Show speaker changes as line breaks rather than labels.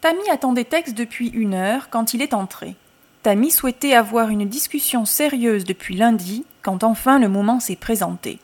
Tammy attendait Tex depuis une heure quand il est entré. Tammy souhaitait avoir une discussion sérieuse depuis lundi quand enfin le moment s'est présenté.